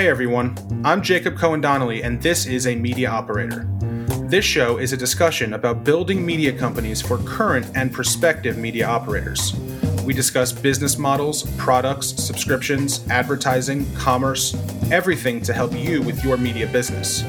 Hey everyone, I'm Jacob Cohen Donnelly, and this is a media operator. This show is a discussion about building media companies for current and prospective media operators. We discuss business models, products, subscriptions, advertising, commerce, everything to help you with your media business.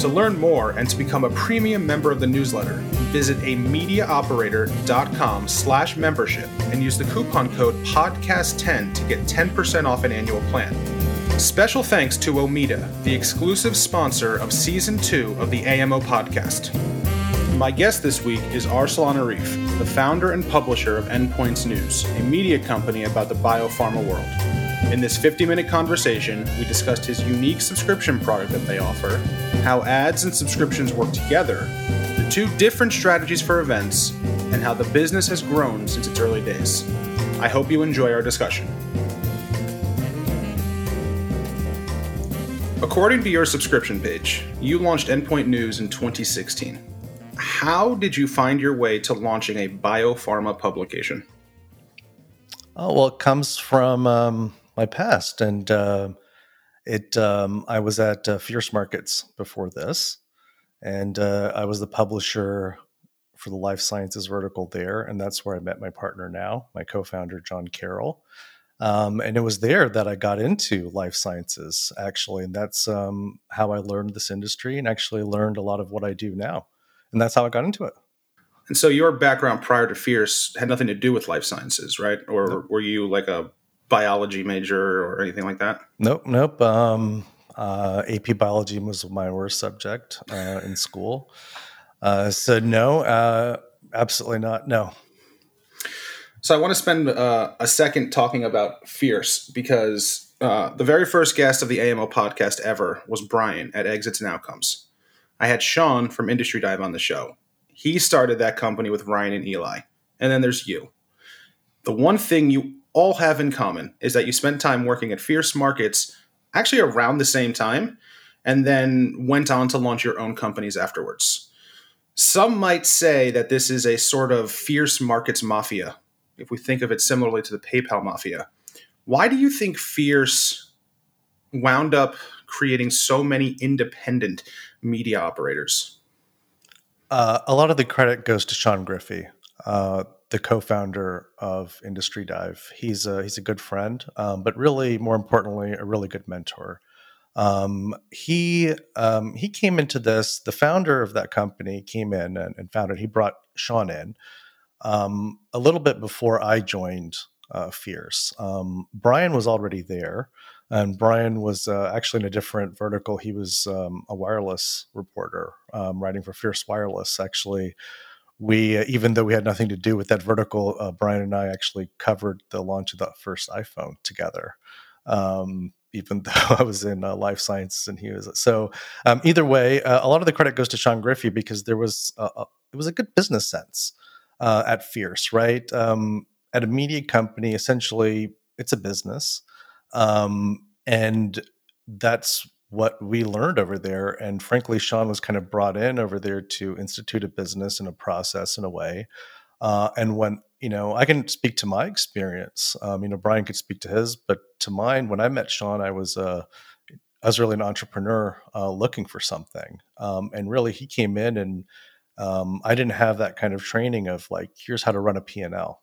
To learn more and to become a premium member of the newsletter, visit a mediaoperator.com slash membership and use the coupon code podcast10 to get 10% off an annual plan. Special thanks to Omeda, the exclusive sponsor of season two of the AMO podcast. My guest this week is Arsalan Arif, the founder and publisher of Endpoints News, a media company about the biopharma world. In this 50 minute conversation, we discussed his unique subscription product that they offer, how ads and subscriptions work together, the two different strategies for events, and how the business has grown since its early days. I hope you enjoy our discussion. According to your subscription page, you launched Endpoint News in 2016. How did you find your way to launching a biopharma publication? Oh well, it comes from um, my past, and uh, it. Um, I was at uh, Fierce Markets before this, and uh, I was the publisher for the life sciences vertical there, and that's where I met my partner now, my co-founder John Carroll. Um, and it was there that I got into life sciences, actually. And that's um, how I learned this industry and actually learned a lot of what I do now. And that's how I got into it. And so your background prior to Fierce had nothing to do with life sciences, right? Or nope. were you like a biology major or anything like that? Nope, nope. Um, uh, AP biology was my worst subject uh, in school. Uh, so, no, uh, absolutely not. No, so I want to spend uh, a second talking about Fierce because uh, the very first guest of the AMO podcast ever was Brian at Exits and Outcomes. I had Sean from Industry Dive on the show. He started that company with Ryan and Eli. And then there's you. The one thing you all have in common is that you spent time working at Fierce Markets actually around the same time and then went on to launch your own companies afterwards. Some might say that this is a sort of Fierce Markets mafia if we think of it similarly to the PayPal mafia. Why do you think Fierce wound up creating so many independent media operators? Uh, a lot of the credit goes to Sean Griffey, uh, the co-founder of Industry Dive. He's a he's a good friend, um, but really, more importantly, a really good mentor. Um, he um, he came into this. The founder of that company came in and, and founded. He brought Sean in, um, a little bit before I joined uh, Fierce. Um, Brian was already there, and Brian was uh, actually in a different vertical. He was um, a wireless reporter, um, writing for Fierce Wireless. Actually, we uh, even though we had nothing to do with that vertical, uh, Brian and I actually covered the launch of the first iPhone together. Um, even though I was in uh, life sciences and he was so. Um, either way, uh, a lot of the credit goes to Sean Griffey because there was a, a, it was a good business sense uh, at Fierce, right? Um, at a media company, essentially, it's a business. Um, and that's what we learned over there. And frankly, Sean was kind of brought in over there to institute a business and a process in a way. Uh, and when, you know, I can speak to my experience. Um, you know, Brian could speak to his, but to mine, when I met Sean, I was, uh, I was really an entrepreneur uh, looking for something. Um, and really, he came in and um, I didn't have that kind of training of like, here's how to run a P&L.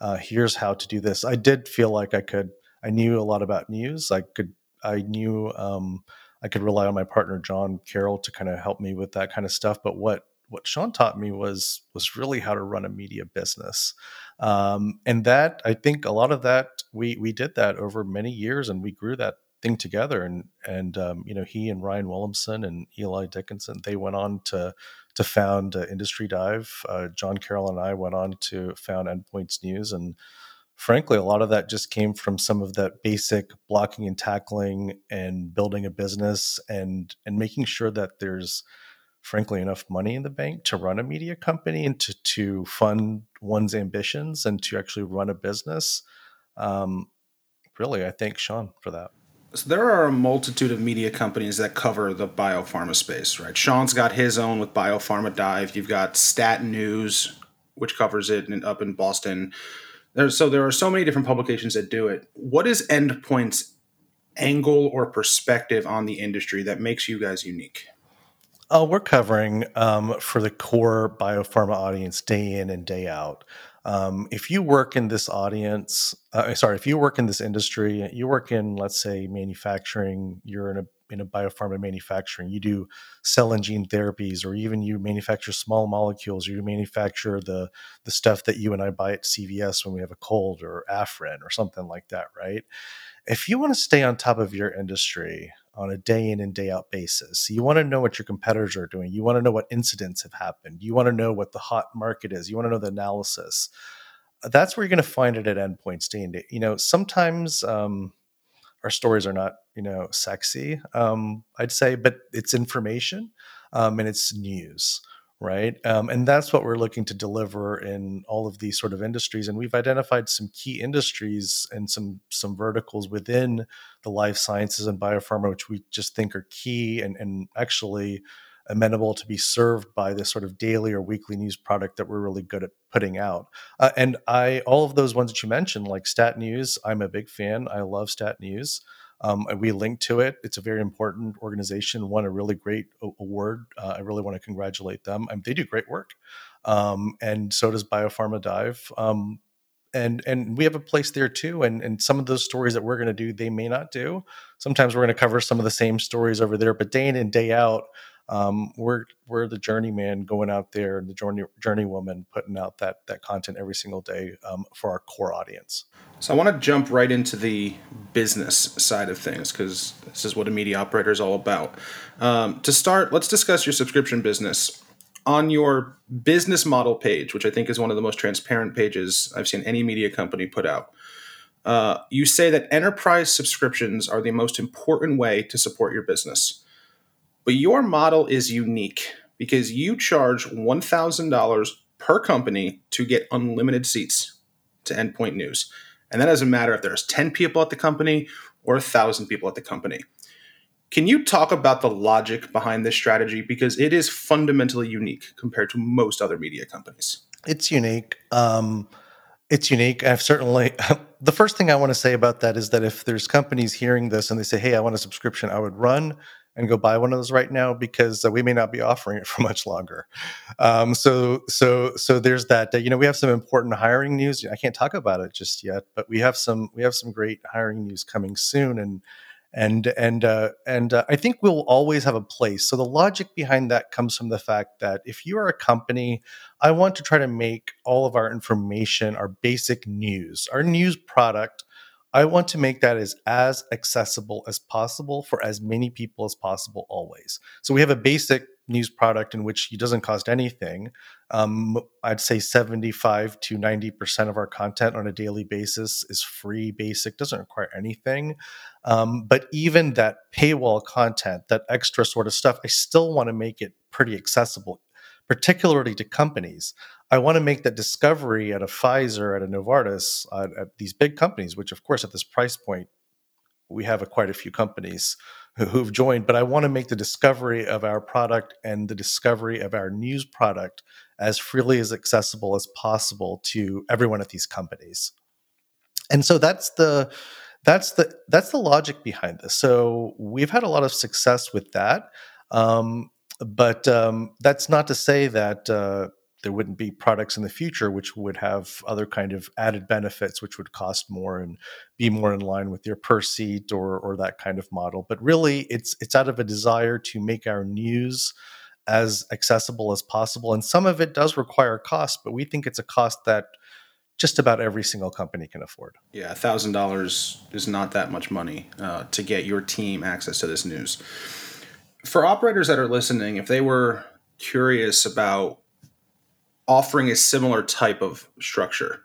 Uh, here's how to do this. I did feel like I could, I knew a lot about news. I could, I knew um, I could rely on my partner, John Carroll, to kind of help me with that kind of stuff. But what, what Sean taught me was, was really how to run a media business. Um, and that, I think a lot of that, we, we did that over many years and we grew that thing together and and um, you know he and Ryan Williamson and Eli Dickinson they went on to to found uh, Industry Dive. Uh, John Carroll and I went on to found Endpoints News, and frankly, a lot of that just came from some of that basic blocking and tackling and building a business and and making sure that there's frankly enough money in the bank to run a media company and to to fund one's ambitions and to actually run a business. Um, really, I thank Sean for that. So there are a multitude of media companies that cover the biopharma space, right? Sean's got his own with Biopharma Dive. You've got Stat News, which covers it in, up in Boston. So there are so many different publications that do it. What is Endpoint's angle or perspective on the industry that makes you guys unique? Uh, we're covering um, for the core biopharma audience day in and day out. Um, if you work in this audience, uh, sorry, if you work in this industry, you work in, let's say, manufacturing, you're in a in a biopharma manufacturing, you do cell and gene therapies, or even you manufacture small molecules, or you manufacture the the stuff that you and I buy at CVS when we have a cold, or Afrin, or something like that, right? If you want to stay on top of your industry on a day in and day out basis, you want to know what your competitors are doing. You want to know what incidents have happened. You want to know what the hot market is. You want to know the analysis. That's where you're going to find it at endpoints day and day. You know, sometimes um, our stories are not you know sexy um, i'd say but it's information um, and it's news right um, and that's what we're looking to deliver in all of these sort of industries and we've identified some key industries and some some verticals within the life sciences and biopharma which we just think are key and, and actually amenable to be served by this sort of daily or weekly news product that we're really good at putting out. Uh, and I, all of those ones that you mentioned, like Stat News, I'm a big fan. I love Stat News. Um, we link to it. It's a very important organization. Won a really great award. Uh, I really want to congratulate them. They do great work, um, and so does Biopharma Dive. Um, and and we have a place there too. And and some of those stories that we're going to do, they may not do. Sometimes we're going to cover some of the same stories over there, but day in and day out, um, we're we're the journeyman going out there and the journey journey woman putting out that that content every single day um, for our core audience. So I want to jump right into the business side of things because this is what a media operator is all about. Um, to start, let's discuss your subscription business. On your business model page, which I think is one of the most transparent pages I've seen any media company put out, uh, you say that enterprise subscriptions are the most important way to support your business. But your model is unique because you charge $1,000 per company to get unlimited seats to Endpoint News. And that doesn't matter if there's 10 people at the company or 1,000 people at the company. Can you talk about the logic behind this strategy? Because it is fundamentally unique compared to most other media companies. It's unique. Um, it's unique. I've certainly, the first thing I want to say about that is that if there's companies hearing this and they say, hey, I want a subscription, I would run and go buy one of those right now because uh, we may not be offering it for much longer. Um, so so so there's that. Uh, you know, we have some important hiring news. I can't talk about it just yet, but we have some we have some great hiring news coming soon, and and and uh, and uh, I think we'll always have a place. So the logic behind that comes from the fact that if you are a company, I want to try to make all of our information, our basic news, our news product I want to make that as as accessible as possible for as many people as possible always. So we have a basic news product in which it doesn't cost anything. Um, I'd say 75 to 90% of our content on a daily basis is free, basic, doesn't require anything. Um, but even that paywall content, that extra sort of stuff, I still want to make it pretty accessible, particularly to companies. I want to make that discovery at a Pfizer, at a Novartis, at these big companies, which, of course, at this price point, we have a, quite a few companies who, who've joined. But I want to make the discovery of our product and the discovery of our news product as freely as accessible as possible to everyone at these companies. And so that's the that's the that's the logic behind this. So we've had a lot of success with that. Um, but um, that's not to say that uh, there wouldn't be products in the future which would have other kind of added benefits which would cost more and be more in line with your per seat or or that kind of model. But really it's it's out of a desire to make our news as accessible as possible. And some of it does require cost but we think it's a cost that just about every single company can afford. Yeah thousand dollars is not that much money uh, to get your team access to this news. For operators that are listening if they were curious about offering a similar type of structure.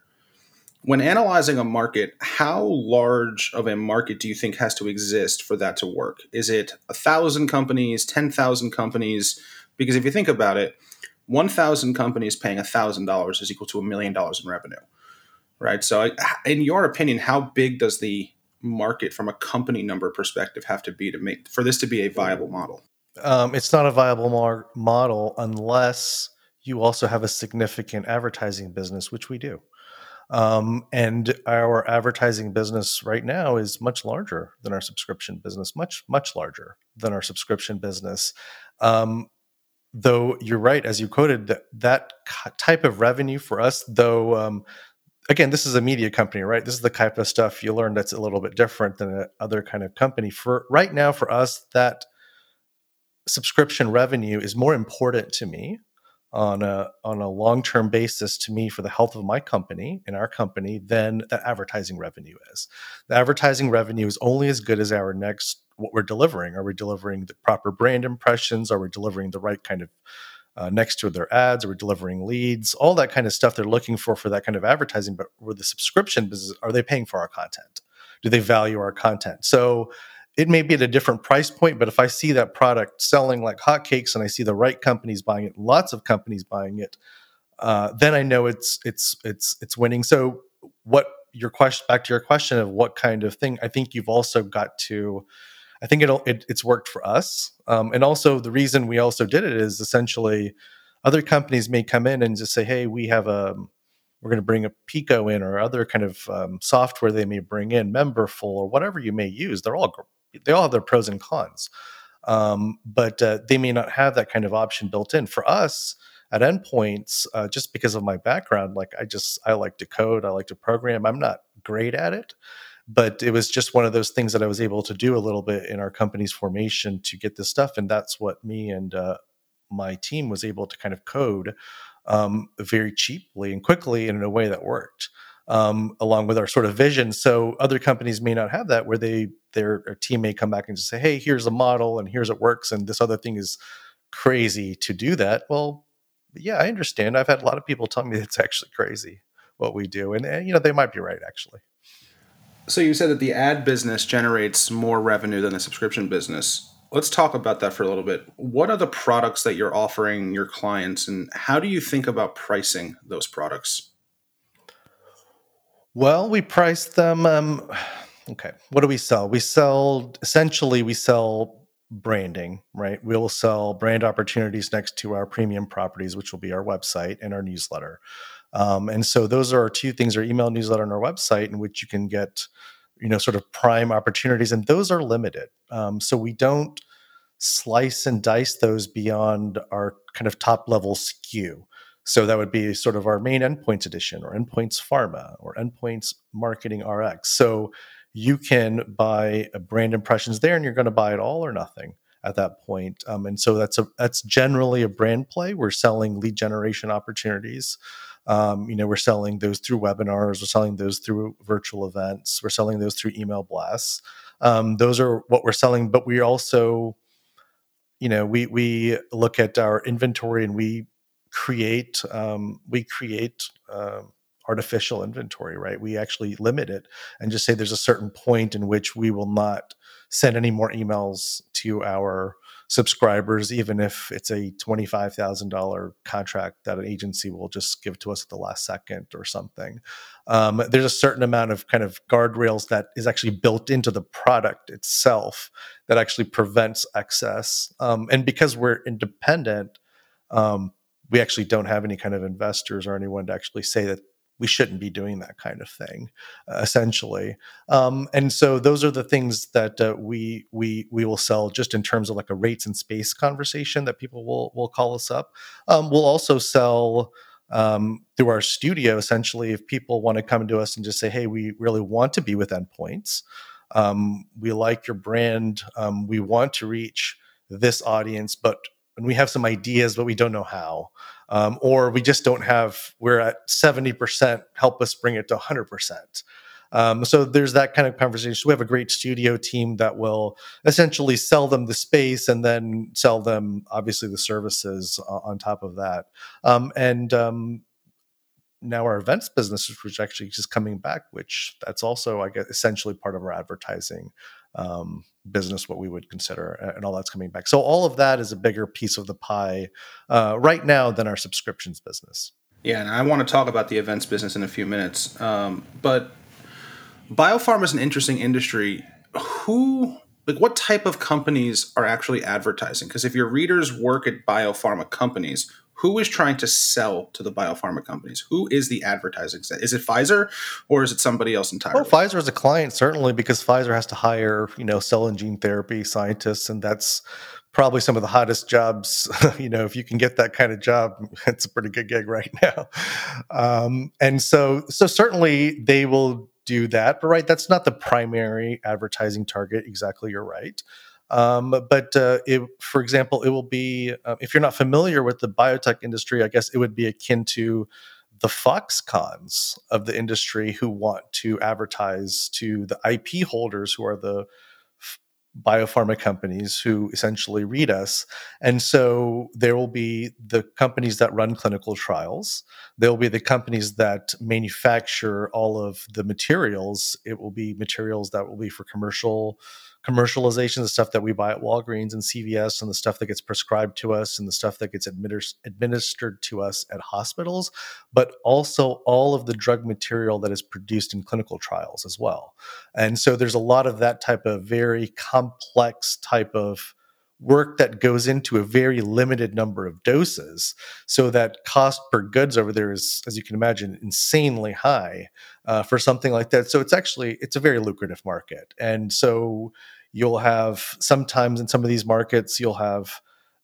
When analyzing a market, how large of a market do you think has to exist for that to work? Is it a thousand companies, ten thousand companies? Because if you think about it, one thousand companies paying thousand dollars is equal to a million dollars in revenue, right? So, in your opinion, how big does the market from a company number perspective have to be to make for this to be a viable model? Um, it's not a viable mar- model unless you also have a significant advertising business, which we do. Um, and our advertising business right now is much larger than our subscription business, much, much larger than our subscription business. Um, though you're right, as you quoted, that, that type of revenue for us, though, um, again, this is a media company, right? This is the type of stuff you learn that's a little bit different than other kind of company. For right now, for us, that subscription revenue is more important to me on a on a long term basis to me for the health of my company and our company than the advertising revenue is. The advertising revenue is only as good as our next what we're delivering. Are we delivering the proper brand impressions? Are we delivering the right kind of uh, next to their ads? Are we delivering leads? All that kind of stuff they're looking for for that kind of advertising. But with the subscription business, are they paying for our content? Do they value our content? So it may be at a different price point, but if I see that product selling like hotcakes and I see the right companies buying it, lots of companies buying it, uh, then I know it's it's it's it's winning. So, what your question back to your question of what kind of thing? I think you've also got to. I think it'll it, it's worked for us, um, and also the reason we also did it is essentially other companies may come in and just say, "Hey, we have a we're going to bring a Pico in or other kind of um, software they may bring in, Memberful or whatever you may use. They're all they all have their pros and cons, um, but uh, they may not have that kind of option built in. For us at endpoints, uh, just because of my background, like I just I like to code, I like to program. I'm not great at it, but it was just one of those things that I was able to do a little bit in our company's formation to get this stuff, and that's what me and uh, my team was able to kind of code um, very cheaply and quickly and in a way that worked um, along with our sort of vision. So other companies may not have that, where they their, team may come back and just say, "Hey, here's a model, and here's it works, and this other thing is crazy to do that." Well, yeah, I understand. I've had a lot of people tell me it's actually crazy what we do, and, and you know they might be right actually. So you said that the ad business generates more revenue than the subscription business. Let's talk about that for a little bit. What are the products that you're offering your clients, and how do you think about pricing those products? Well, we price them. Um, okay, what do we sell? We sell essentially we sell branding, right? We'll sell brand opportunities next to our premium properties, which will be our website and our newsletter. Um, and so those are our two things: our email newsletter and our website, in which you can get, you know, sort of prime opportunities, and those are limited. Um, so we don't slice and dice those beyond our kind of top level SKU. So that would be sort of our main endpoints edition or endpoints pharma or endpoints marketing RX. So you can buy brand impressions there and you're going to buy it all or nothing at that point. Um, and so that's a that's generally a brand play. We're selling lead generation opportunities. Um, you know, we're selling those through webinars, we're selling those through virtual events, we're selling those through email blasts. Um, those are what we're selling, but we also, you know, we we look at our inventory and we create um, we create uh, artificial inventory right? We actually limit it and just say there's a certain point in which we will not send any more emails to our subscribers even if it's a $25000 contract that an agency will just give to us at the last second or something. Um, there's a certain amount of kind of guardrails that is actually built into the product itself that actually prevents excess. Um, and because we're independent um, we actually don't have any kind of investors or anyone to actually say that we shouldn't be doing that kind of thing uh, essentially. Um, and so those are the things that uh, we we we will sell just in terms of like a rates and space conversation that people will will call us up. Um, we'll also sell um, through our studio essentially if people want to come to us and just say hey we really want to be with endpoints. Um, we like your brand. Um, we want to reach this audience but and we have some ideas, but we don't know how. Um, or we just don't have, we're at 70%, help us bring it to 100%. Um, so there's that kind of conversation. So We have a great studio team that will essentially sell them the space and then sell them, obviously, the services uh, on top of that. Um, and um, now our events business, which is actually just coming back, which that's also, I guess, essentially part of our advertising um, business, what we would consider, and all that's coming back. So all of that is a bigger piece of the pie uh, right now than our subscriptions business. Yeah, and I want to talk about the events business in a few minutes. Um, but biopharma is an interesting industry. Who, like, what type of companies are actually advertising? Because if your readers work at biopharma companies, who is trying to sell to the biopharma companies? Who is the advertising? Set? Is it Pfizer or is it somebody else entirely? Well, Pfizer is a client certainly because Pfizer has to hire you know cell and gene therapy scientists, and that's probably some of the hottest jobs. you know, if you can get that kind of job, it's a pretty good gig right now. Um, and so, so certainly they will do that. But right, that's not the primary advertising target. Exactly, you're right. Um, but uh, it, for example, it will be uh, if you're not familiar with the biotech industry, I guess it would be akin to the Foxcons of the industry who want to advertise to the IP holders who are the biopharma companies who essentially read us. And so there will be the companies that run clinical trials. There will be the companies that manufacture all of the materials. It will be materials that will be for commercial commercialization, the stuff that we buy at Walgreens and CVS, and the stuff that gets prescribed to us, and the stuff that gets administ- administered to us at hospitals, but also all of the drug material that is produced in clinical trials as well. And so there's a lot of that type of very complex type of work that goes into a very limited number of doses so that cost per goods over there is as you can imagine insanely high uh, for something like that so it's actually it's a very lucrative market and so you'll have sometimes in some of these markets you'll have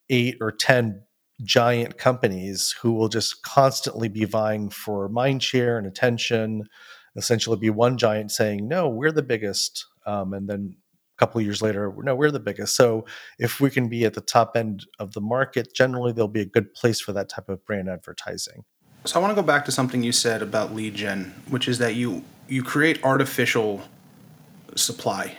eight or ten giant companies who will just constantly be vying for mind share and attention. Essentially be one giant saying no we're the biggest um, and then a couple of years later no we're the biggest. So if we can be at the top end of the market generally there'll be a good place for that type of brand advertising. So i want to go back to something you said about lead gen which is that you you create artificial supply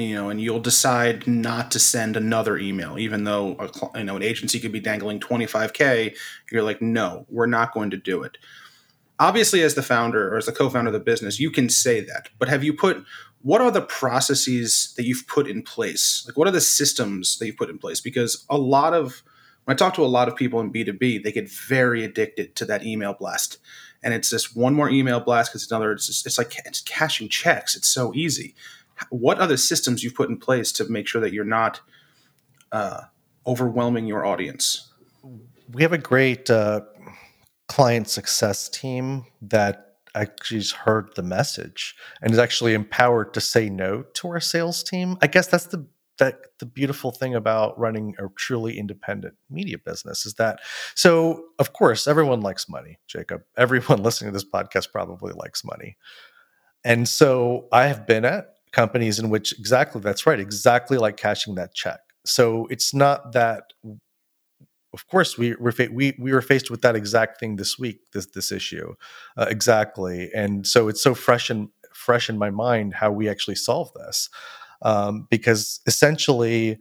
you know, and you'll decide not to send another email, even though a, you know an agency could be dangling 25k. You're like, no, we're not going to do it. Obviously, as the founder or as the co-founder of the business, you can say that. But have you put what are the processes that you've put in place? Like, what are the systems that you've put in place? Because a lot of when I talk to a lot of people in B2B, they get very addicted to that email blast. And it's just one more email blast because it's another, it's, just, it's like it's cashing checks. It's so easy what other systems you've put in place to make sure that you're not uh, overwhelming your audience? We have a great uh, client success team that actually heard the message and is actually empowered to say no to our sales team. I guess that's the that the beautiful thing about running a truly independent media business is that so of course everyone likes money jacob everyone listening to this podcast probably likes money and so i have been at companies in which exactly that's right, exactly like cashing that check. So it's not that. Of course, we were fa- we we were faced with that exact thing this week. This this issue, uh, exactly, and so it's so fresh and fresh in my mind how we actually solve this, um, because essentially,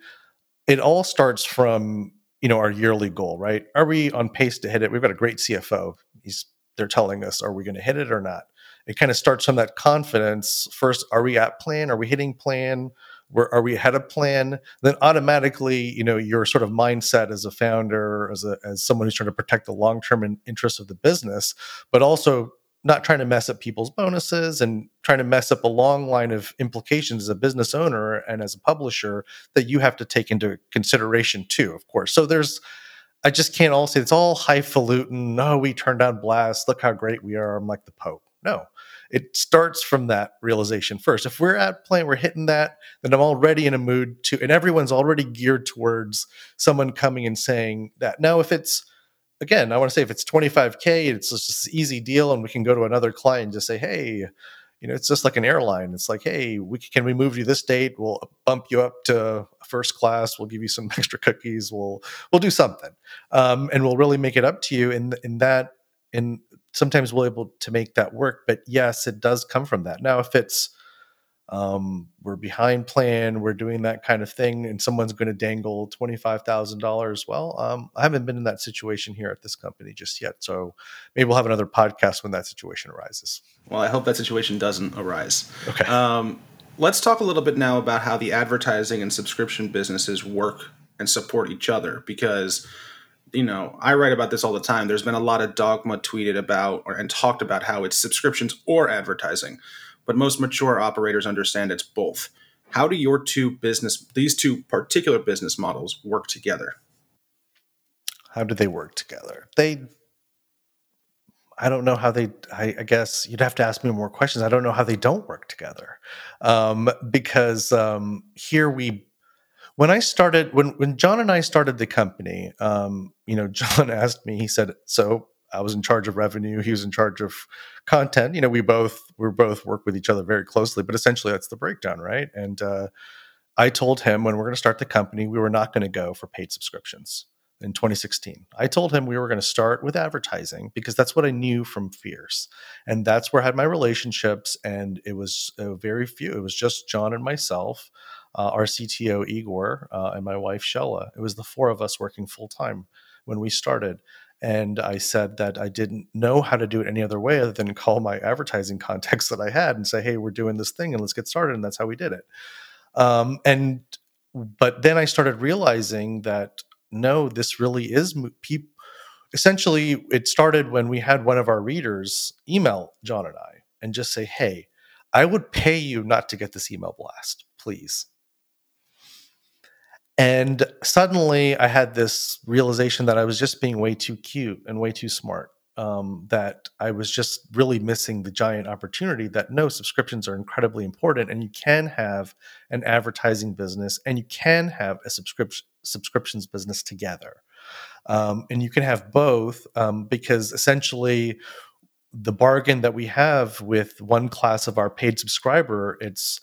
it all starts from you know our yearly goal, right? Are we on pace to hit it? We've got a great CFO. He's they're telling us, are we going to hit it or not? It kind of starts from that confidence. First, are we at plan? Are we hitting plan? Where are we ahead of plan? Then automatically, you know, your sort of mindset as a founder, as a as someone who's trying to protect the long term interests of the business, but also not trying to mess up people's bonuses and trying to mess up a long line of implications as a business owner and as a publisher that you have to take into consideration too, of course. So there's I just can't all say it's all highfalutin. No, we turned down blast. Look how great we are. I'm like the Pope. No, it starts from that realization first. If we're at plan, we're hitting that, then I'm already in a mood to, and everyone's already geared towards someone coming and saying that. Now, if it's, again, I want to say if it's 25K, it's just an easy deal, and we can go to another client and just say, hey, you know, it's just like an airline. It's like, hey, we can we move you this date? We'll bump you up to first class. We'll give you some extra cookies. We'll we'll do something, um, and we'll really make it up to you. In in that in sometimes we're able to make that work. But yes, it does come from that. Now, if it's um, we're behind plan, we're doing that kind of thing, and someone's going to dangle twenty five thousand dollars. Well, um, I haven't been in that situation here at this company just yet, so maybe we'll have another podcast when that situation arises. Well, I hope that situation doesn't arise. Okay. Um, let's talk a little bit now about how the advertising and subscription businesses work and support each other because you know, I write about this all the time. There's been a lot of dogma tweeted about or, and talked about how it's subscriptions or advertising, but most mature operators understand it's both. How do your two business, these two particular business models, work together? how do they work together? They I don't know how they. I, I, guess you'd have to ask me more questions. I don't know how they don't work together, um, because um, here we, when I started, when when John and I started the company, um, you know, John asked me. He said, "So I was in charge of revenue. He was in charge of content. You know, we both we both work with each other very closely. But essentially, that's the breakdown, right? And uh, I told him when we're going to start the company, we were not going to go for paid subscriptions in 2016. I told him we were going to start with advertising because that's what I knew from Fierce. And that's where I had my relationships. And it was uh, very few. It was just John and myself, uh, our CTO, Igor, uh, and my wife, Shella. It was the four of us working full time when we started. And I said that I didn't know how to do it any other way other than call my advertising contacts that I had and say, hey, we're doing this thing and let's get started. And that's how we did it. Um, and but then I started realizing that no, this really is people. Essentially, it started when we had one of our readers email John and I and just say, "Hey, I would pay you not to get this email blast, please." And suddenly, I had this realization that I was just being way too cute and way too smart. Um, that I was just really missing the giant opportunity that no subscriptions are incredibly important, and you can have an advertising business and you can have a subscription subscriptions business together. Um, and you can have both um, because essentially the bargain that we have with one class of our paid subscriber, it's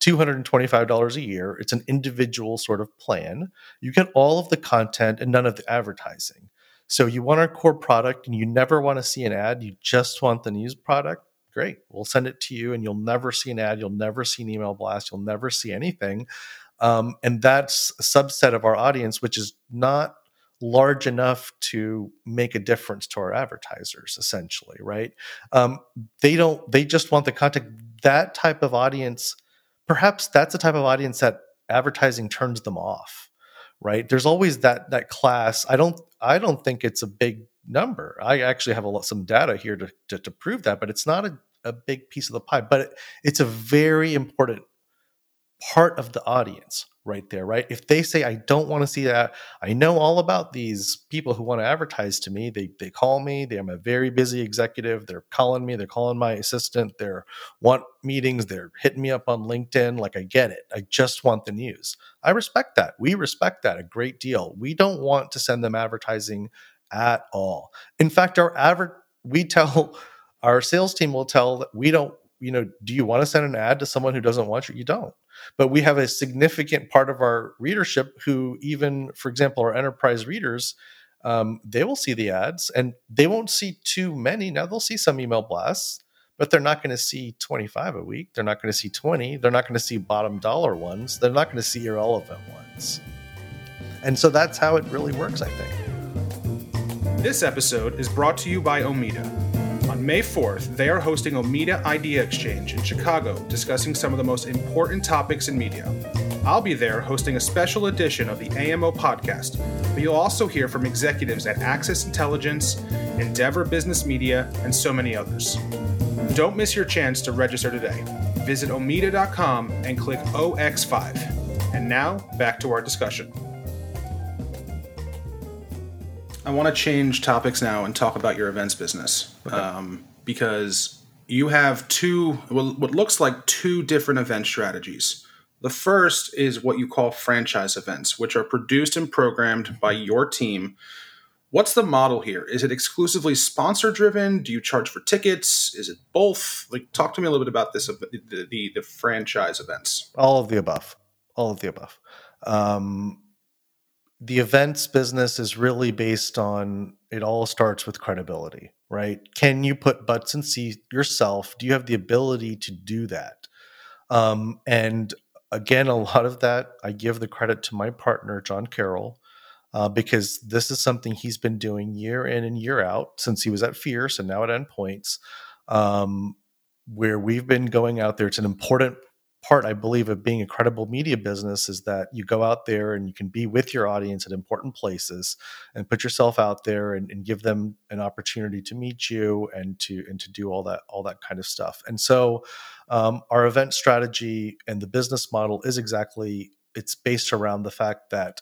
$225 a year. It's an individual sort of plan. You get all of the content and none of the advertising. So you want our core product and you never want to see an ad, you just want the news product. Great. We'll send it to you and you'll never see an ad, you'll never see an email blast, you'll never see anything. Um, and that's a subset of our audience, which is not large enough to make a difference to our advertisers, essentially, right? Um, they don't, they just want the content. That type of audience, perhaps that's the type of audience that advertising turns them off right? There's always that that class. I don't i don't think it's a big number. I actually have a lot some data here to, to, to prove that but it's not a, a big piece of the pie. But it, it's a very important part of the audience right there, right? If they say, I don't want to see that, I know all about these people who want to advertise to me. They, they call me, they, I'm a very busy executive. They're calling me, they're calling my assistant, they're want meetings, they're hitting me up on LinkedIn. Like I get it. I just want the news. I respect that. We respect that a great deal. We don't want to send them advertising at all. In fact, our average, we tell our sales team will tell that we don't you know, do you want to send an ad to someone who doesn't want you? You don't. But we have a significant part of our readership who, even for example, our enterprise readers, um, they will see the ads and they won't see too many. Now they'll see some email blasts, but they're not going to see 25 a week. They're not going to see 20. They're not going to see bottom dollar ones. They're not going to see irrelevant ones. And so that's how it really works, I think. This episode is brought to you by Omeda. On May 4th, they are hosting Omeda Idea Exchange in Chicago, discussing some of the most important topics in media. I'll be there hosting a special edition of the AMO podcast, but you'll also hear from executives at Access Intelligence, Endeavor Business Media, and so many others. Don't miss your chance to register today. Visit omeda.com and click OX5. And now, back to our discussion. I want to change topics now and talk about your events business okay. um, because you have two, what looks like two different event strategies. The first is what you call franchise events, which are produced and programmed by your team. What's the model here? Is it exclusively sponsor driven? Do you charge for tickets? Is it both? Like, talk to me a little bit about this the the, the franchise events. All of the above. All of the above. Um, the events business is really based on it all starts with credibility, right? Can you put butts and seats yourself? Do you have the ability to do that? Um, and again, a lot of that I give the credit to my partner, John Carroll, uh, because this is something he's been doing year in and year out since he was at Fierce and now at Endpoints, um, where we've been going out there. It's an important part, I believe, of being a credible media business is that you go out there and you can be with your audience at important places and put yourself out there and, and, give them an opportunity to meet you and to and to do all that all that kind of stuff. And so, um, our event strategy and the business model is exactly it's based around the fact that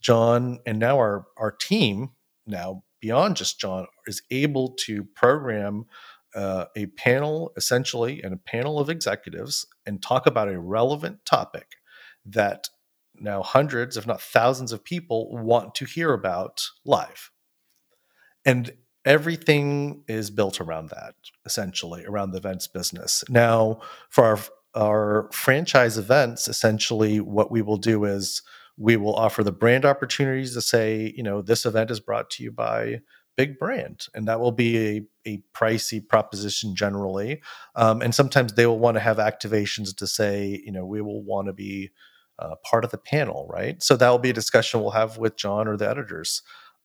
John and now our our team now beyond just John is able to program uh, a panel essentially and a panel of executives and talk about a relevant topic that now hundreds if not thousands of people want to hear about live. And everything is built around that essentially around the events business. Now for our our franchise events essentially what we will do is we will offer the brand opportunities to say you know this event is brought to you by big brand and that will be a, a pricey proposition generally um, and sometimes they will want to have activations to say you know we will want to be uh, part of the panel right? So that will be a discussion we'll have with john or the editors.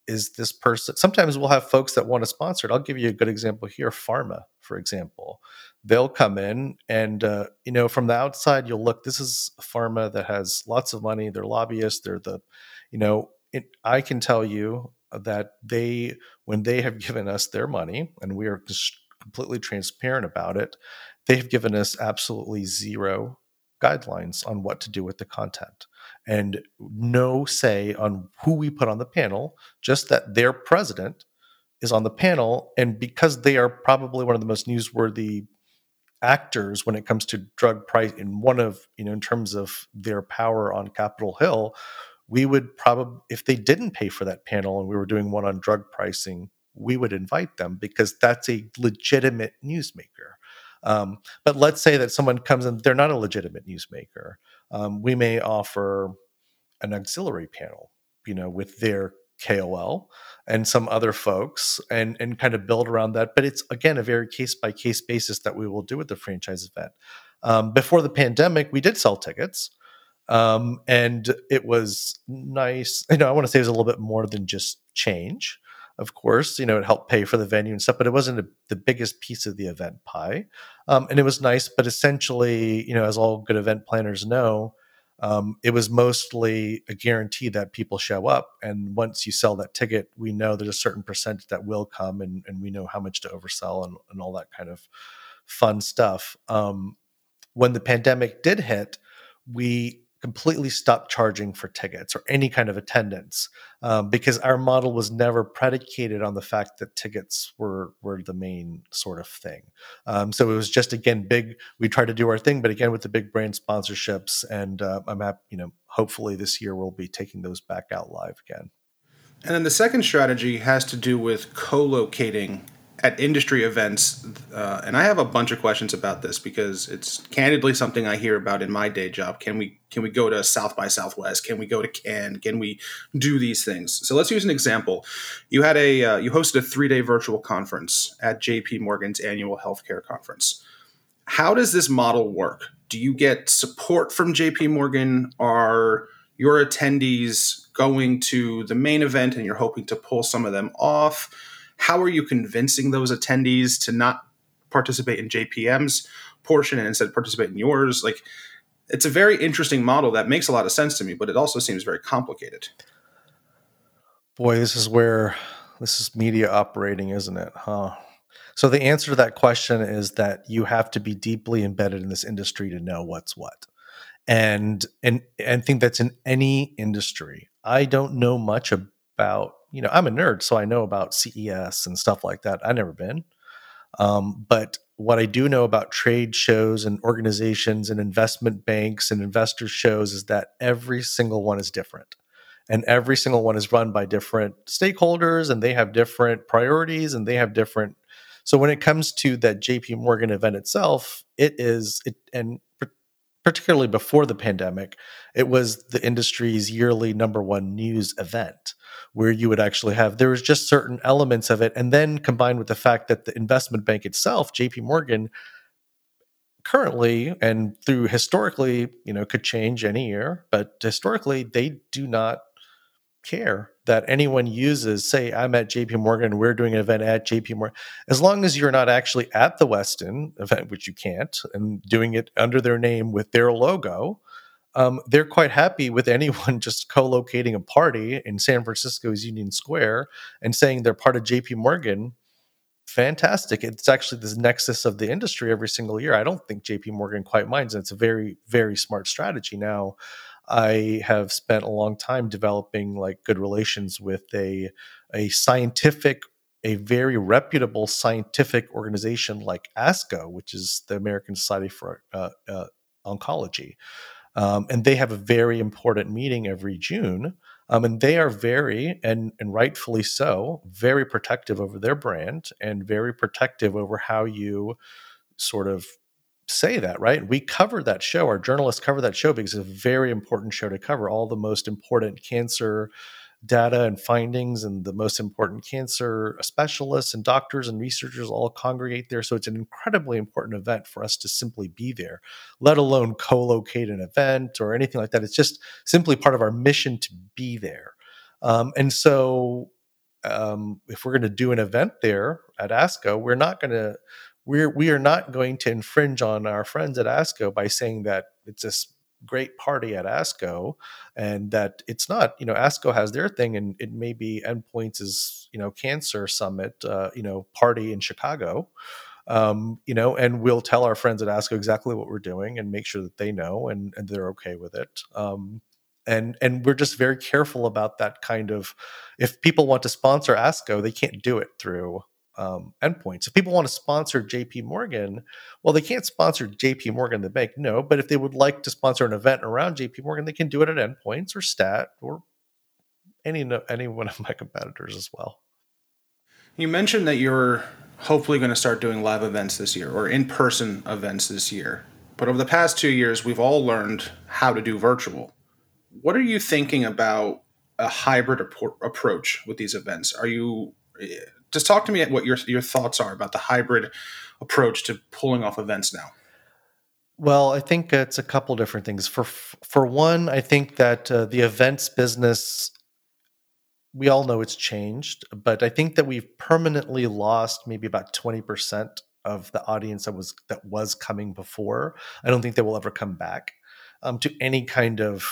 Is this person sometimes we'll have folks that want to sponsor it. I'll give you a good example here PhRMA for example. They'll come in and uh, you know from the outside you'll look this is PhRMA that has lots of money. They're lobbyists. They're the you know it, i can tell you that they when they have given us their money and we are completely transparent about it they have given us absolutely zero guidelines on what to do with the content. And no say on who we put on the panel just that their president is on the panel and because they are probably one of the most newsworthy actors when it comes to drug price in one of you know in terms of their power on capitol hill we would probably if they didn't pay for that panel and we were doing one on drug pricing we would invite them because that's a legitimate newsmaker. Um, but let's say that someone comes in they're not a legitimate newsmaker. Um, we may offer an auxiliary panel you know with their KOL and some other folks and and kind of build around that. But it's again a very case by case basis that we will do with the franchise event. Um, before the pandemic we did sell tickets um, and it was nice. You know, I want to say it was a little bit more than just change. Of course, you know, it helped pay for the venue and stuff, but it wasn't a, the biggest piece of the event pie. Um, and it was nice, but essentially, you know, as all good event planners know, um, it was mostly a guarantee that people show up. And once you sell that ticket, we know there's a certain percentage that will come and, and we know how much to oversell and, and all that kind of fun stuff. Um, when the pandemic did hit, we completely stopped charging for tickets or any kind of attendance um, because our model was never predicated on the fact that tickets were were the main sort of thing. Um, so it was just again big. We tried to do our thing, but again with the big brand sponsorships, and uh, I'm happy. You know, hopefully this year we'll be taking those back out live again. And then the second strategy has to do with co-locating at industry events, uh, and I have a bunch of questions about this because it's candidly something I hear about in my day job. Can we can we go to South by Southwest? Can we go to Cannes? Can we do these things? So let's use an example. You had a uh, you hosted a three day virtual conference at J.P. Morgan's annual healthcare conference. How does this model work? Do you get support from J.P. Morgan? Are your attendees going to the main event and you're hoping to pull some of them off? How are you convincing those attendees to not participate in JPM's portion and instead participate in yours? Like, it's a very interesting model that makes a lot of sense to me, but it also seems very complicated. Boy, this is where this is media operating, isn't it? Huh? So the answer to that question is that you have to be deeply embedded in this industry to know what's what. And and and think that's in any industry. I don't know much about you know, I'm a nerd, so I know about CES and stuff like that. I've never been. Um, but what I do know about trade shows and organizations and investment banks and investor shows is that every single one is different. And every single one is run by different stakeholders and they have different priorities and they have different. So when it comes to that JP Morgan event itself, it is, it, and particularly before the pandemic, it was the industry's yearly number one news event where you would actually have there was just certain elements of it and then combined with the fact that the investment bank itself JP Morgan currently and through historically you know could change any year but historically they do not care that anyone uses say i'm at jp morgan we're doing an event at jp morgan as long as you're not actually at the westin event which you can't and doing it under their name with their logo um, they're quite happy with anyone just co-locating a party in San Francisco's Union Square and saying they're part of JP Morgan. Fantastic. It's actually this nexus of the industry every single year. I don't think JP Morgan quite minds. And it's a very, very smart strategy. Now, I have spent a long time developing like good relations with a a scientific a very reputable scientific organization like ASCO, which is the American Society for uh, uh, Oncology. Um, and they have a very important meeting every June. Um, and they are very, and, and rightfully so, very protective over their brand and very protective over how you sort of say that, right? We cover that show. Our journalists cover that show because it's a very important show to cover all the most important cancer data and findings and the most important cancer specialists and doctors and researchers all congregate there. So it's an incredibly important event for us to simply be there, let alone co locate an event or anything like that. It's just simply part of our mission to be there. Um, and so um, if we're going to do an event there at ASCO, we're not going to we're we are not going to infringe on our friends at ASCO by saying that it's this great party at ASCO, and that it's not. You know, ASCO has their thing, and it may be Endpoints is you know cancer summit, uh, you know, party in Chicago. Um, you know, and we'll tell our friends at ASCO exactly what we're doing and make sure that they know and, and they're okay with it. Um, and and we're just very careful about that kind of. If people want to sponsor ASCO, they can't do it through um, endpoints. If people want to sponsor JP Morgan, well, they can't sponsor JP Morgan the bank, no. But if they would like to sponsor an event around JP Morgan, they can do it at endpoints or Stat or any any one of my competitors as well. You mentioned that you're hopefully going to start doing live events this year or in person events this year. But over the past two years, we've all learned how to do virtual. What are you thinking about a hybrid approach with these events? Are you just talk to me at what your your thoughts are about the hybrid approach to pulling off events now. Well, I think it's a couple different things. For for one, I think that uh, the events business we all know it's changed, but I think that we've permanently lost maybe about 20% of the audience that was that was coming before. I don't think they will ever come back um, to any kind of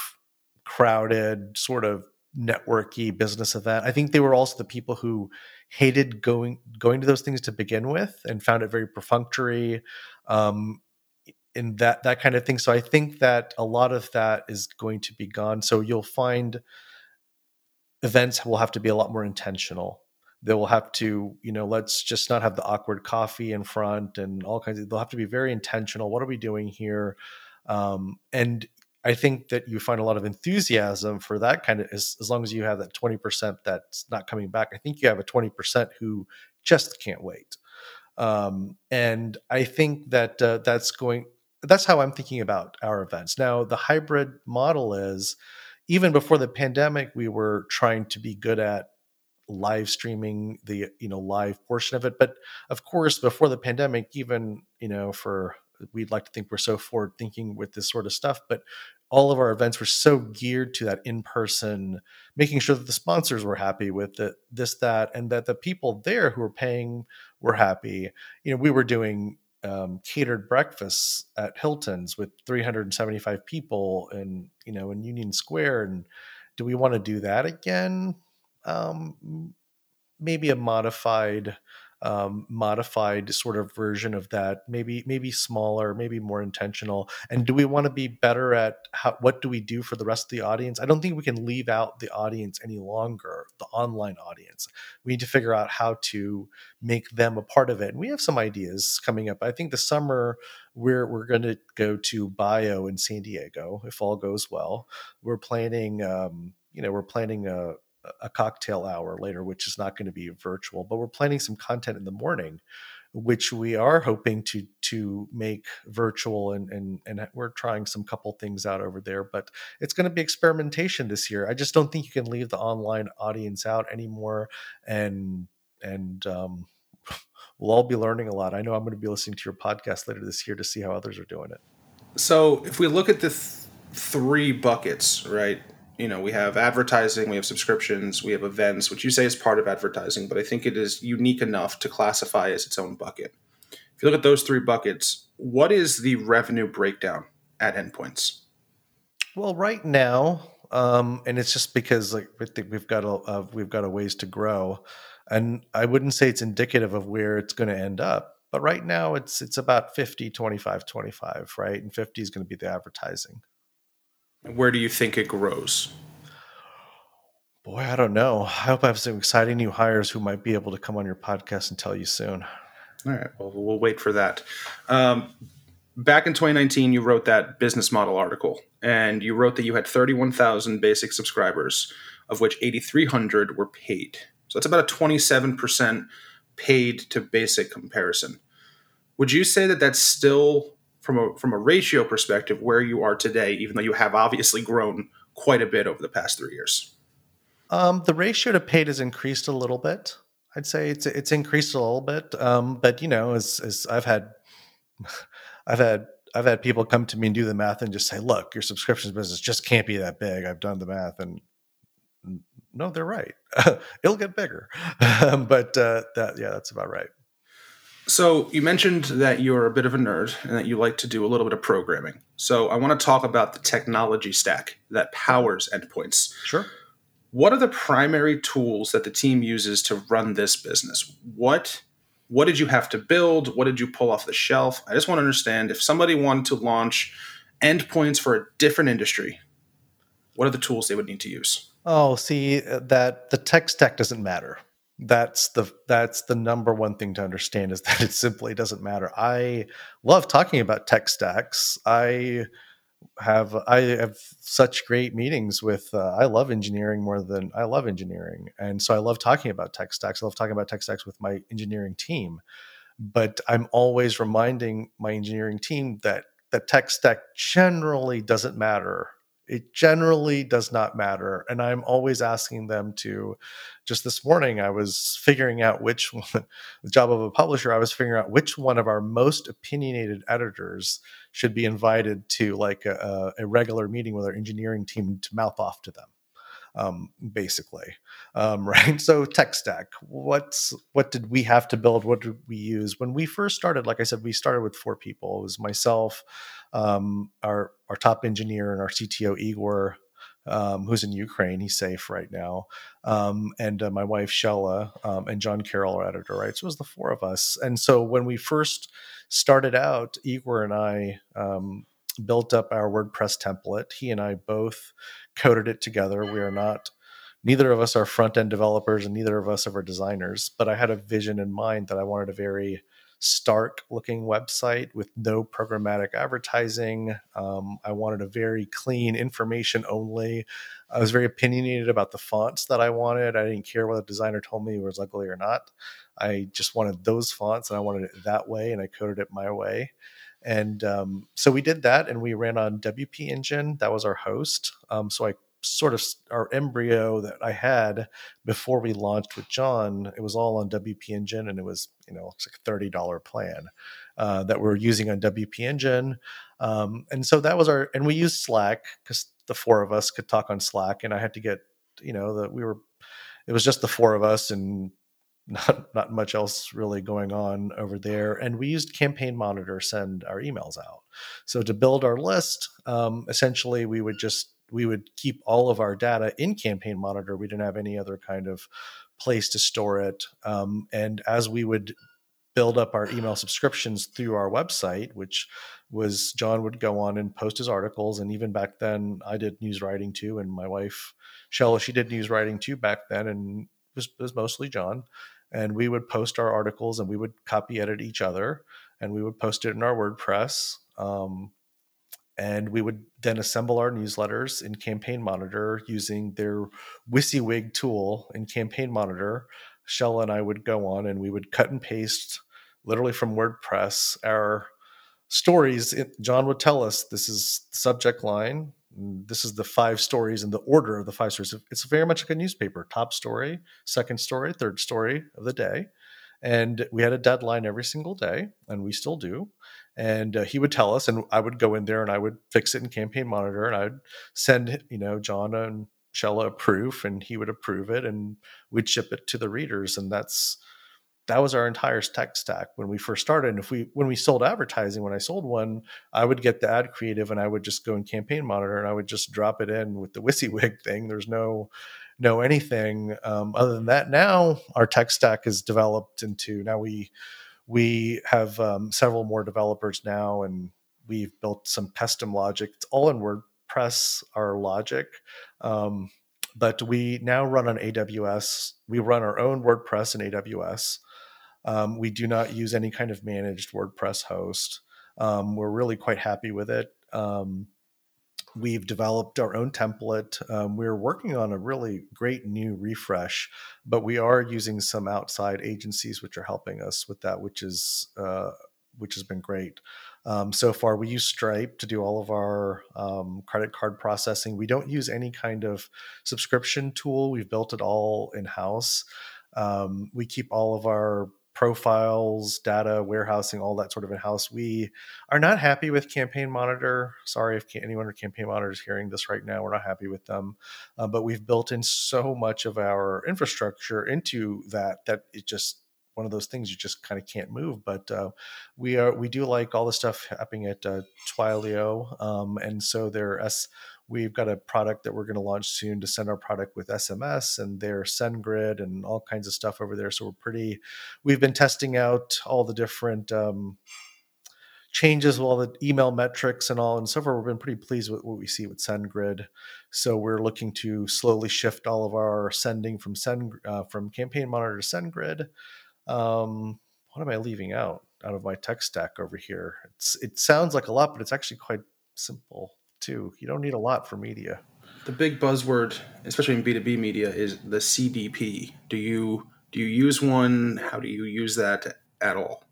crowded sort of networky business event. I think they were also the people who hated going going to those things to begin with and found it very perfunctory um, in that that kind of thing. So I think that a lot of that is going to be gone. So you'll find events will have to be a lot more intentional. They will have to, you know, let's just not have the awkward coffee in front and all kinds of. They'll have to be very intentional. What are we doing here? Um, and I think that you find a lot of enthusiasm for that kind of as, as long as you have that 20% that's not coming back. I think you have a 20% who just can't wait. Um, and I think that uh, that's going, that's how I'm thinking about our events. Now, the hybrid model is even before the pandemic, we were trying to be good at live streaming the you know live portion of it but of course before the pandemic even you know for we'd like to think we're so forward thinking with this sort of stuff but all of our events were so geared to that in person, making sure that the sponsors were happy with it, this, that, and that the people there who were paying were happy. You know, we were doing um, catered breakfasts at Hilton's with 375 people and, you know, in Union Square. And do we want to do that again? Um, maybe a modified um, modified sort of version of that maybe maybe smaller maybe more intentional? And do we want to be better at how, what do we do for the rest of the audience? I don't think we can leave out the audience any longer the online audience. We need to figure out how to make them a part of it. And we have some ideas coming up. I think the summer we're we're going to go to bio in san diego if all goes well. We're planning um, you know we're planning a a cocktail hour later, which is not going to be virtual. But we're planning some content in the morning, which we are hoping to to make virtual, and and and we're trying some couple things out over there. But it's going to be experimentation this year. I just don't think you can leave the online audience out anymore, and and um, we'll all be learning a lot. I know I'm going to be listening to your podcast later this year to see how others are doing it. So if we look at the th- three buckets, right? You know, we have advertising, we have subscriptions, we have events, which you say is part of advertising, but I think it is unique enough to classify as its own bucket. If you look at those three buckets, what is the revenue breakdown at endpoints? Well, right now, um, and it's just because like I think we've got a uh, we've got a ways to grow, and I wouldn't say it's indicative of where it's going to end up. But right now, it's it's about 50, 25, 25, right? And 50 is going to be the advertising. Where do you think it grows? Boy, I don't know. I hope I have some exciting new hires who might be able to come on your podcast and tell you soon. All right. Well, we'll wait for that. Um, back in 2019, you wrote that business model article, and you wrote that you had 31,000 basic subscribers, of which 8,300 were paid. So that's about a 27% paid to basic comparison. Would you say that that's still, from a from a ratio perspective, where you are today, even though you have obviously grown quite a bit over the past three years? Um, the ratio to paid has increased a little bit. I'd say it's it's increased a little bit, um, but you know, as, as I've had, I've had I've had people come to me and do the math and just say, "Look, your subscriptions business just can't be that big." I've done the math, and no, they're right. It'll get bigger, but uh, that yeah, that's about right. So you mentioned that you're a bit of a nerd and that you like to do a little bit of programming. So I want to talk about the technology stack that powers endpoints. Sure. What are the primary tools that the team uses to run this business? What what did you have to build? What did you pull off the shelf? I just want to understand if somebody wanted to launch endpoints for a different industry, what are the tools they would need to use? Oh, see uh, that the tech stack doesn't matter. That's the that's the number one thing to understand is that it simply doesn't matter. I love talking about tech stacks. I have I have such great meetings with uh, I love engineering more than I love engineering, and so I love talking about tech stacks. I love talking about tech stacks with my engineering team, but I'm always reminding my engineering team that the tech stack generally doesn't matter it generally does not matter. And I'm always asking them to, just this morning, I was figuring out which one, the job of a publisher, I was figuring out which one of our most opinionated editors should be invited to like a, a regular meeting with our engineering team to mouth off to them. Um, basically, um, right? So tech stack. What's what did we have to build? What did we use when we first started? Like I said, we started with four people. It was myself, um, our our top engineer and our CTO Igor, um, who's in Ukraine. He's safe right now, um, and uh, my wife Shella um, and John Carroll, our editor. Right, so it was the four of us. And so when we first started out, Igor and I um, built up our WordPress template. He and I both coded it together. We are not neither of us are front end developers and neither of us are designers, but I had a vision in mind that I wanted a very stark looking website with no programmatic advertising. Um, I wanted a very clean information only. I was very opinionated about the fonts that I wanted. I didn't care whether the designer told me it was ugly or not. I just wanted those fonts and I wanted it that way and I coded it my way. And um, so we did that and we ran on WP Engine. That was our host. Um, so I sort of our embryo that I had before we launched with John, it was all on WP Engine, and it was you know it's like a thirty dollar plan uh, that we're using on WP Engine, um, and so that was our and we used Slack because the four of us could talk on Slack, and I had to get you know that we were it was just the four of us and not not much else really going on over there. And we used campaign monitor send our emails out. So to build our list um, essentially we would just we would keep all of our data in campaign monitor. We didn't have any other kind of place to store it. Um, and as we would build up our email subscriptions through our website which was john would go on and post his articles. And even back then i did news writing too and my wife shella she did news writing too back then and was, was mostly john and we would post our articles and we would copy edit each other and we would post it in our wordpress um, and we would then assemble our newsletters in Campaign Monitor using their WYSIWYG tool in Campaign Monitor. Shella and I would go on and we would cut and paste literally from WordPress our stories. John would tell us this is the subject line, this is the five stories in the order of the five stories. It's very much like a newspaper top story, second story, third story of the day. And we had a deadline every single day, and we still do and uh, he would tell us and i would go in there and i would fix it in campaign monitor and i'd send you know john and shella a proof and he would approve it and we'd ship it to the readers and that's that was our entire tech stack when we first started and if we when we sold advertising when i sold one i would get the ad creative and i would just go in campaign monitor and i would just drop it in with the WYSIWYG thing there's no no anything um, other than that now our tech stack is developed into now we we have um, several more developers now, and we've built some custom logic. It's all in WordPress, our logic. Um, but we now run on AWS. We run our own WordPress in AWS. Um, we do not use any kind of managed WordPress host. Um, we're really quite happy with it. Um, we've developed our own template. Um, we're working on a really great new refresh, but we are using some outside agencies which are helping us with that, which is uh, which has been great. Um, so far, we use Stripe to do all of our um, credit card processing. We don't use any kind of subscription tool. We've built it all in house. Um, we keep all of our profiles, data, warehousing, all that sort of in house. We are not happy with Campaign Monitor. Sorry if anyone at Campaign Monitor is hearing this right now. We're not happy with them, uh, but we've built in so much of our infrastructure into that that it just one of those things you just kind of can't move. But uh, we are we do like all the stuff happening at uh, Twilio, um, and so there s we've got a product that we're going to launch soon to send our product with SMS and their SendGrid and all kinds of stuff over there. So we're pretty, we've been testing out all the different um, changes, all the email metrics and all. And so far, we've been pretty pleased with what we see with SendGrid. So we're looking to slowly shift all of our sending from Send uh, from Campaign Monitor to SendGrid. Um, what am I leaving out out of my tech stack over here? It's it sounds like a lot, but it's actually quite simple too. You don't need a lot for media. The big buzzword, especially in B two B media, is the CDP. Do you do you use one? How do you use that at all?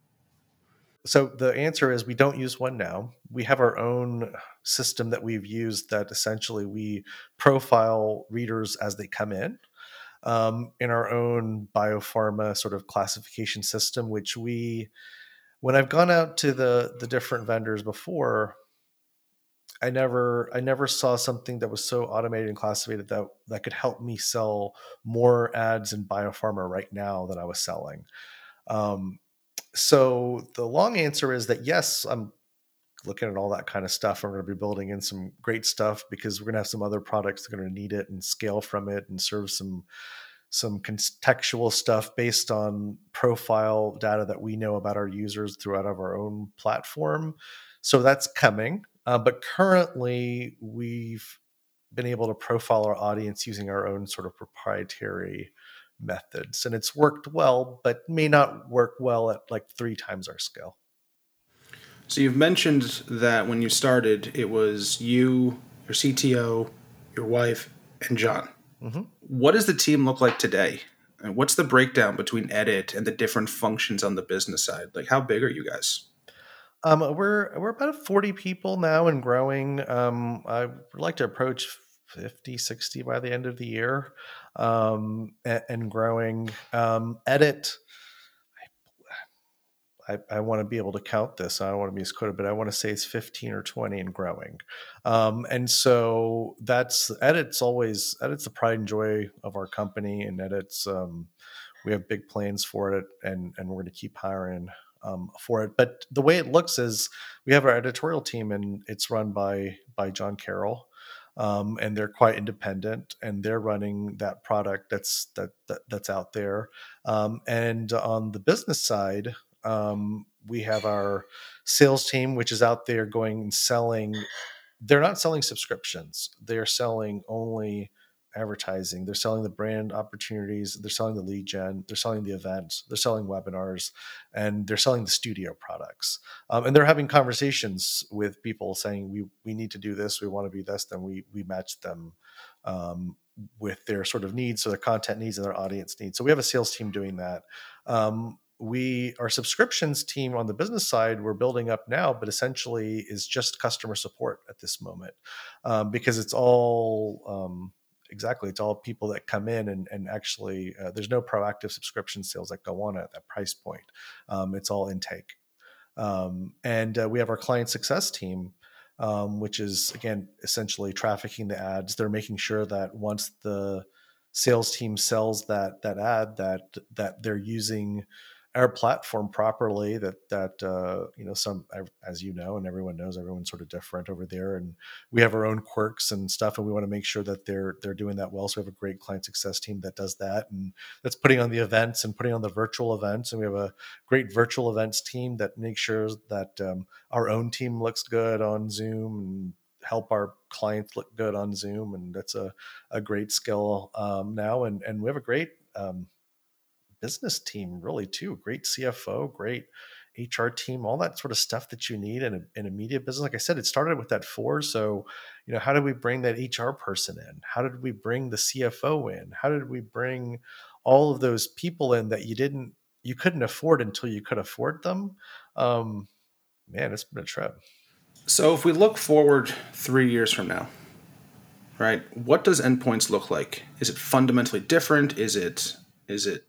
So the answer is we don't use one now. We have our own system that we've used that essentially we profile readers as they come in um, in our own biopharma sort of classification system, which we, when I've gone out to the the different vendors before, I never I never saw something that was so automated and classified that that could help me sell more ads in biopharma right now than I was selling. Um, so the long answer is that yes, I'm looking at all that kind of stuff. We're going to be building in some great stuff because we're going to have some other products that are going to need it and scale from it and serve some some contextual stuff based on profile data that we know about our users throughout of our own platform. So that's coming. Uh, but currently, we've been able to profile our audience using our own sort of proprietary methods. And it's worked well, but may not work well at like three times our scale. So you've mentioned that when you started, it was you, your CTO, your wife, and John. Mm-hmm. What does the team look like today? And what's the breakdown between edit and the different functions on the business side? Like, how big are you guys? Um, we're we're about 40 people now and growing. Um, I would like to approach 50, 60 by the end of the year um, and, and, growing. Um, edit, I, I want to be able to count this. I don't want to be as quoted, but I want to say it's 15 or 20 and growing. Um, and so that's edit's always edit's the pride and joy of our company, and edit's um, we have big plans for it, and and we're going to keep hiring um, for it. But the way it looks is we have our editorial team, and it's run by by John Carroll. Um, and they're quite independent and they're running that product that's that, that that's out there um, and on the business side um, we have our sales team which is out there going and selling they're not selling subscriptions they're selling only advertising. They're selling the brand opportunities. They're selling the lead gen. They're selling the events. They're selling webinars, and they're selling the studio products. Um, and they're having conversations with people saying, "We we need to do this. We want to be this." Then we we match them um, with their sort of needs, so their content needs and their audience needs. So we have a sales team doing that. Um, we our subscriptions team on the business side we're building up now but essentially is just customer support at this moment um, because it's all um, exactly it's all people that come in and, and actually uh, there's no proactive subscription sales that go on at that price point. Um, it's all intake. Um, and uh, we have our client success team um, which is again essentially trafficking the ads. They're making sure that once the sales team sells that that ad that that they're using our platform properly that that uh, you know some as you know and everyone knows everyone's sort of different over there and we have our own quirks and stuff and we want to make sure that they're they're doing that well so we have a great client success team that does that and that's putting on the events and putting on the virtual events and we have a great virtual events team that makes sure that um, our own team looks good on zoom and help our clients look good on Zoom, and that's a, a great skill um, now. And and we have a great um, business team, really too. Great CFO, great HR team, all that sort of stuff that you need in a, in a media business. Like I said, it started with that four. So, you know, how did we bring that HR person in? How did we bring the CFO in? How did we bring all of those people in that you didn't, you couldn't afford until you could afford them? Um, man, it's been a trip. So, if we look forward three years from now, right, what does endpoints look like? Is it fundamentally different? Is it is it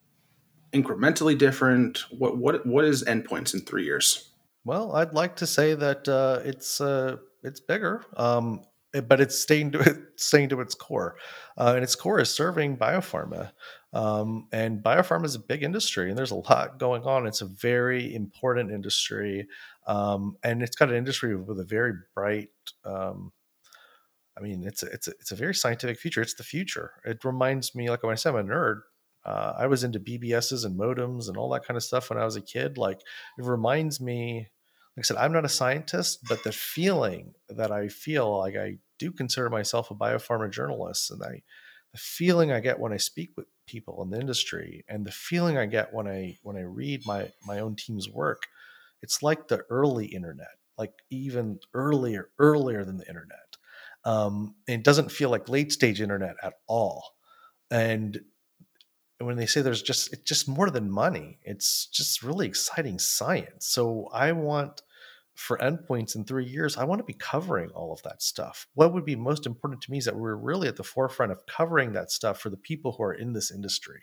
incrementally different? What what what is endpoints in three years? Well, I'd like to say that uh, it's uh, it's bigger, um, but it's staying to staying to its core, uh, and its core is serving biopharma. Um, and biopharma is a big industry, and there's a lot going on. It's a very important industry, um, and it's got an industry with a very bright. Um, I mean, it's a, it's a, it's a very scientific future. It's the future. It reminds me, like when I said, I'm a nerd. Uh, I was into BBSs and modems and all that kind of stuff when I was a kid. Like it reminds me, like I said, I'm not a scientist, but the feeling that I feel like I do consider myself a biopharma journalist, and I, the feeling I get when I speak with people in the industry, and the feeling I get when I when I read my my own team's work, it's like the early internet, like even earlier earlier than the internet. Um, it doesn't feel like late stage internet at all, and when they say there's just it's just more than money it's just really exciting science. So i want for endpoints in three years i want to be covering all of that stuff. What would be most important to me is that we're really at the forefront of covering that stuff for the people who are in this industry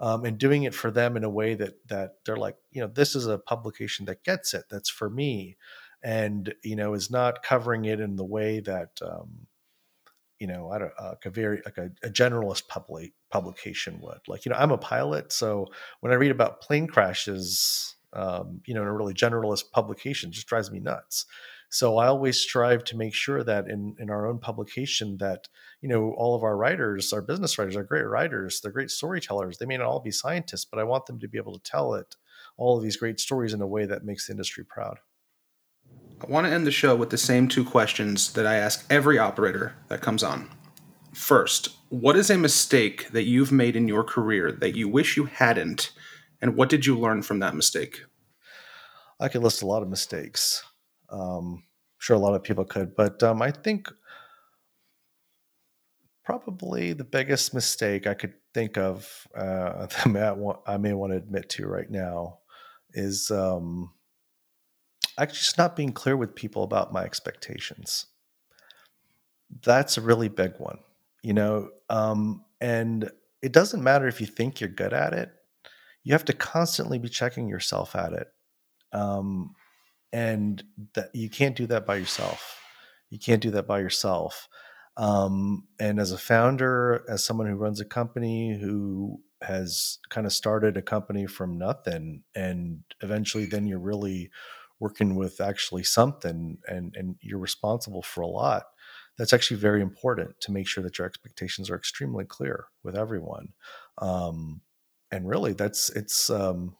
um, and doing it for them in a way that that they're like you know this is a publication that gets it that's for me and you know is not covering it in the way that um, you know, I don't uh, like a very like a, a generalist public publication would. Like, you know, I'm a pilot, so when I read about plane crashes, um, you know, in a really generalist publication, just drives me nuts. So I always strive to make sure that in in our own publication that you know all of our writers, our business writers, are great writers. They're great storytellers. They may not all be scientists, but I want them to be able to tell it all of these great stories in a way that makes the industry proud. I want to end the show with the same two questions that I ask every operator that comes on. First, what is a mistake that you've made in your career that you wish you hadn't, and what did you learn from that mistake? I could list a lot of mistakes. Um, sure, a lot of people could, but um, I think probably the biggest mistake I could think of uh, that I may want to admit to right now is um, actually just not being clear with people about my expectations. That's a really big one, you know. Um, and it doesn't matter if you think you're good at it; you have to constantly be checking yourself at it, um, and that you can't do that by yourself. You can't do that by yourself. Um, and as a founder, as someone who runs a company who has kind of started a company from nothing, and eventually, then you're really working with actually something and and you're responsible for a lot that's actually very important to make sure that your expectations are extremely clear with everyone. Um, and really that's it's um,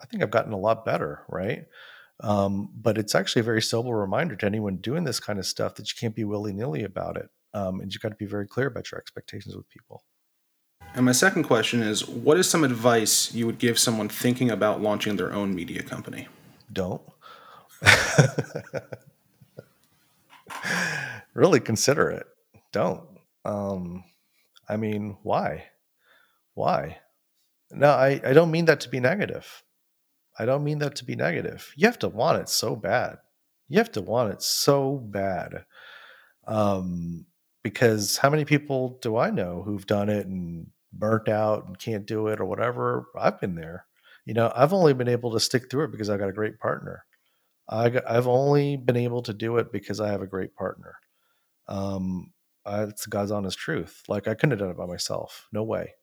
i think i've gotten a lot better right? Um, but it's actually a very sober reminder to anyone doing this kind of stuff that you can't be willy-nilly about it um, and you've got to be very clear about your expectations with people. And my second question is what is some advice you would give someone thinking about launching their own media company? Don't really consider it. Don't. Um, I mean, why? Why? No, I, I don't mean that to be negative. I don't mean that to be negative. You have to want it so bad. You have to want it so bad. Um, because how many people do I know who've done it and burnt out and can't do it or whatever? I've been there. You know, I've only been able to stick through it because I've got a great partner. I, have only been able to do it because I have a great partner. Um, I, it's God's honest truth. Like I couldn't have done it by myself. No way.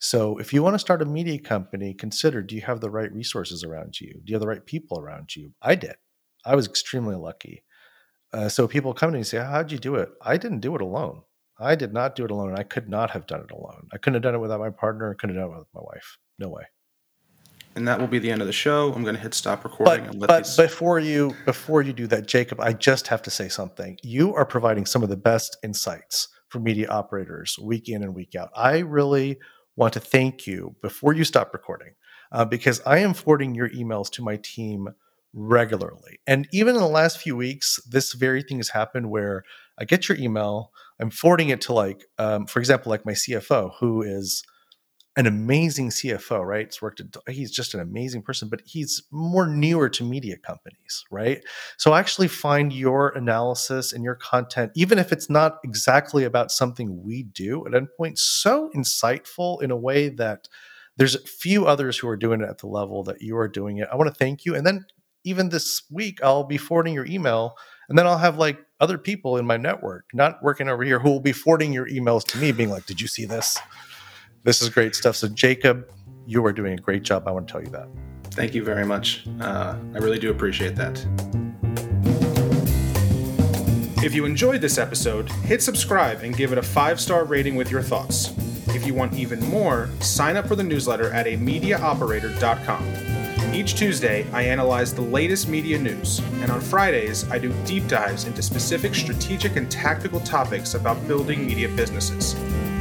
So if you want to start a media company, consider do you have the right resources around you? Do you have the right people around you? I did. I was extremely lucky. Uh, so people come to me and say, How'd you do it? I didn't do it alone. I did not do it alone. I could not have done it alone. I couldn't have done it without my partner. I couldn't have done it with my wife. No way. And that will be the end of the show. I'm going to hit stop recording. But, but these... before you before you do that, Jacob, I just have to say something. You are providing some of the best insights for media operators week in and week out. I really want to thank you before you stop recording uh, because I am forwarding your emails to my team regularly. And even in the last few weeks, this very thing has happened where I get your email, I'm forwarding it to like, um, for example, like my CFO, who is an amazing CFO, right? It's worked. At, he's just an amazing person, but he's more newer to media companies, right? So actually find your analysis and your content, even if it's not exactly about something we do at Endpoint, so insightful in a way that there's few others who are doing it at the level that you are doing it. I want to thank you, and then even this week, I'll be forwarding your email, and then I'll have like other people in my network, not working over here, who will be forwarding your emails to me, being like, "Did you see this?" This is great stuff. So, Jacob, you are doing a great job. I want to tell you that. Thank you very much. Uh, I really do appreciate that. If you enjoyed this episode, hit subscribe and give it a five star rating with your thoughts. If you want even more, sign up for the newsletter at amediaoperator.com. Each Tuesday, I analyze the latest media news, and on Fridays, I do deep dives into specific strategic and tactical topics about building media businesses.